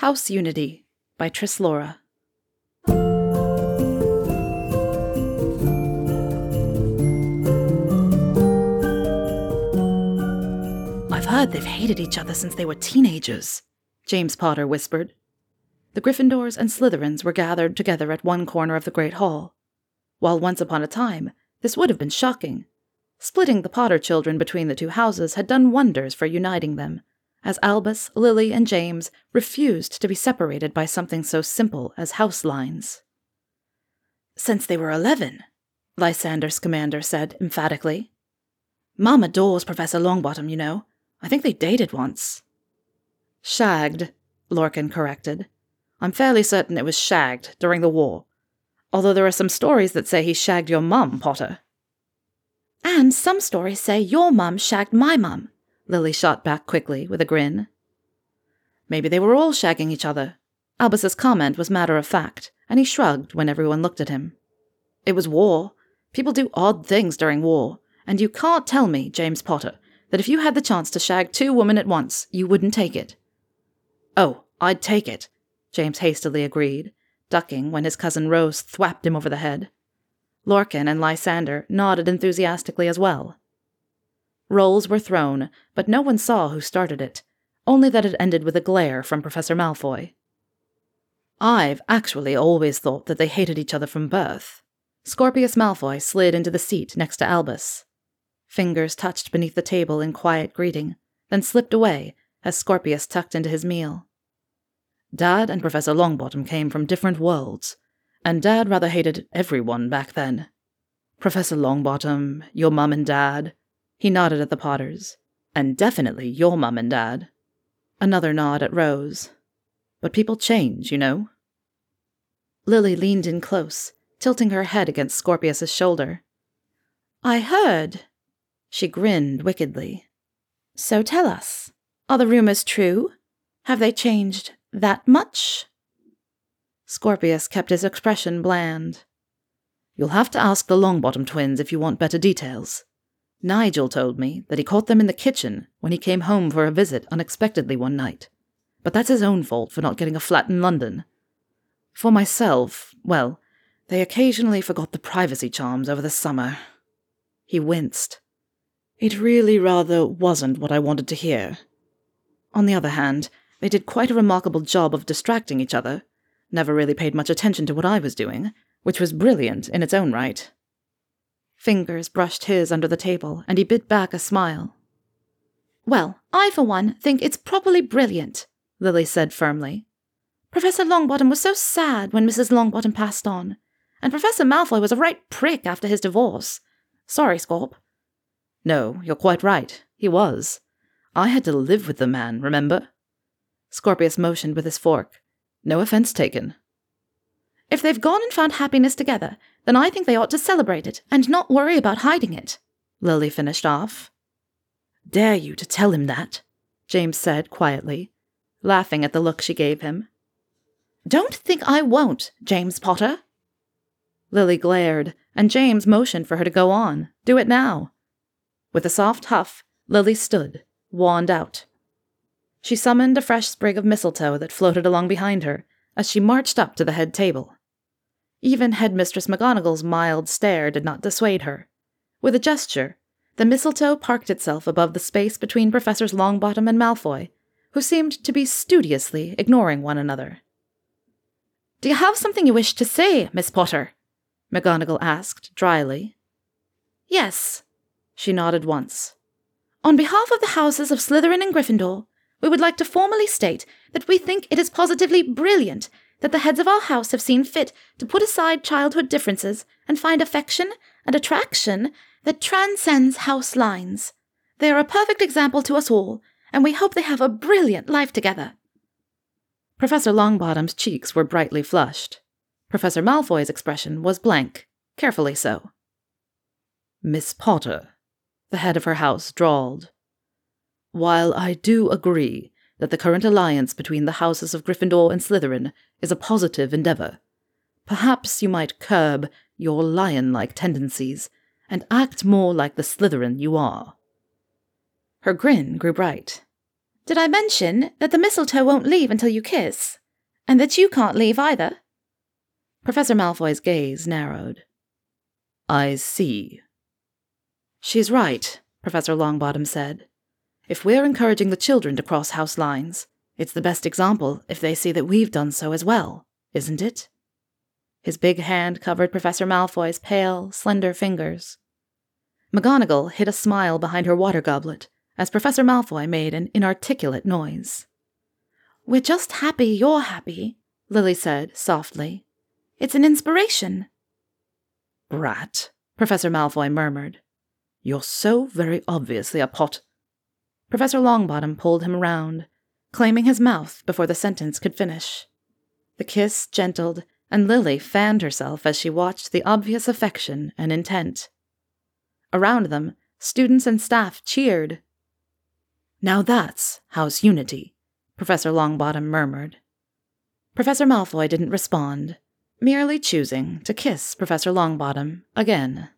House Unity by tryslora. I've heard they've hated each other since they were teenagers, James Potter whispered. The Gryffindors and Slytherins were gathered together at one corner of the Great Hall. While once upon a time, this would have been shocking. Splitting the Potter children between the two houses had done wonders for uniting them, as Albus, Lily, and James refused to be separated by something so simple as house lines. Since they were eleven, Lysander Scamander said emphatically. Mum adores Professor Longbottom, you know. I think they dated once. Shagged, Lorcan corrected. I'm fairly certain it was shagged during the war, although there are some stories that say he shagged your mum, Potter. And some stories say your mum shagged my mum, Lily shot back quickly with a grin. Maybe they were all shagging each other. Albus's comment was matter of fact, and he shrugged when everyone looked at him. It was war. People do odd things during war, and you can't tell me, James Potter, that if you had the chance to shag two women at once, you wouldn't take it. Oh, I'd take it, James hastily agreed, ducking when his cousin Rose thwapped him over the head. Lorcan and Lysander nodded enthusiastically as well. Rolls were thrown, but no one saw who started it, only that it ended with a glare from Professor Malfoy. I've actually always thought that they hated each other from birth. Scorpius Malfoy slid into the seat next to Albus. Fingers touched beneath the table in quiet greeting, then slipped away as Scorpius tucked into his meal. Dad and Professor Longbottom came from different worlds, and Dad rather hated everyone back then. Professor Longbottom, your mum and dad. He nodded at the Potters. And definitely your mum and dad. Another nod at Rose. But people change, you know. Lily leaned in close, tilting her head against Scorpius's shoulder. I heard. She grinned wickedly. So tell us, are the rumors true? Have they changed that much? Scorpius kept his expression bland. You'll have to ask the Longbottom twins if you want better details. Nigel told me that he caught them in the kitchen when he came home for a visit unexpectedly one night. But that's his own fault for not getting a flat in London. For myself, well, they occasionally forgot the privacy charms over the summer. He winced. It really rather wasn't what I wanted to hear. On the other hand, they did quite a remarkable job of distracting each other, never really paid much attention to what I was doing, which was brilliant in its own right. Fingers brushed his under the table, and he bit back a smile. Well, I, for one, think it's properly brilliant, Lily said firmly. Professor Longbottom was so sad when Mrs. Longbottom passed on, and Professor Malfoy was a right prick after his divorce. Sorry, Scorp. No, you're quite right. He was. I had to live with the man, remember? Scorpius motioned with his fork. No offense taken. If they've gone and found happiness together, then I think they ought to celebrate it and not worry about hiding it, Lily finished off. Dare you to tell him that? James said quietly, laughing at the look she gave him. Don't think I won't, James Potter. Lily glared, and James motioned for her to go on. Do it now. With a soft huff, Lily stood, wand out. She summoned a fresh sprig of mistletoe that floated along behind her as she marched up to the head table. Even Headmistress McGonagall's mild stare did not dissuade her. With a gesture, the mistletoe parked itself above the space between Professors Longbottom and Malfoy, who seemed to be studiously ignoring one another. Do you have something you wish to say, Miss Potter? McGonagall asked dryly. Yes, she nodded once. On behalf of the houses of Slytherin and Gryffindor, we would like to formally state that we think it is positively brilliant that the heads of our house have seen fit to put aside childhood differences and find affection and attraction that transcends house lines. They are a perfect example to us all, and we hope they have a brilliant life together. Professor Longbottom's cheeks were brightly flushed. Professor Malfoy's expression was blank, carefully so. Miss Potter, the head of her house drawled. While I do agree that the current alliance between the houses of Gryffindor and Slytherin is a positive endeavor. Perhaps you might curb your lion like tendencies and act more like the Slytherin you are. Her grin grew bright. Did I mention that the mistletoe won't leave until you kiss? And that you can't leave either? Professor Malfoy's gaze narrowed. I see. She's right, Professor Longbottom said. If we're encouraging the children to cross house lines, it's the best example if they see that we've done so as well, isn't it? His big hand covered Professor Malfoy's pale, slender fingers. McGonagall hid a smile behind her water goblet as Professor Malfoy made an inarticulate noise. We're just happy you're happy, Lily said softly. It's an inspiration. Brat, Professor Malfoy murmured. You're so very obviously a pot. Professor Longbottom pulled him round, claiming his mouth before the sentence could finish. The kiss gentled, and Lily fanned herself as she watched the obvious affection and intent. Around them, students and staff cheered. Now that's house unity, Professor Longbottom murmured. Professor Malfoy didn't respond, merely choosing to kiss Professor Longbottom again.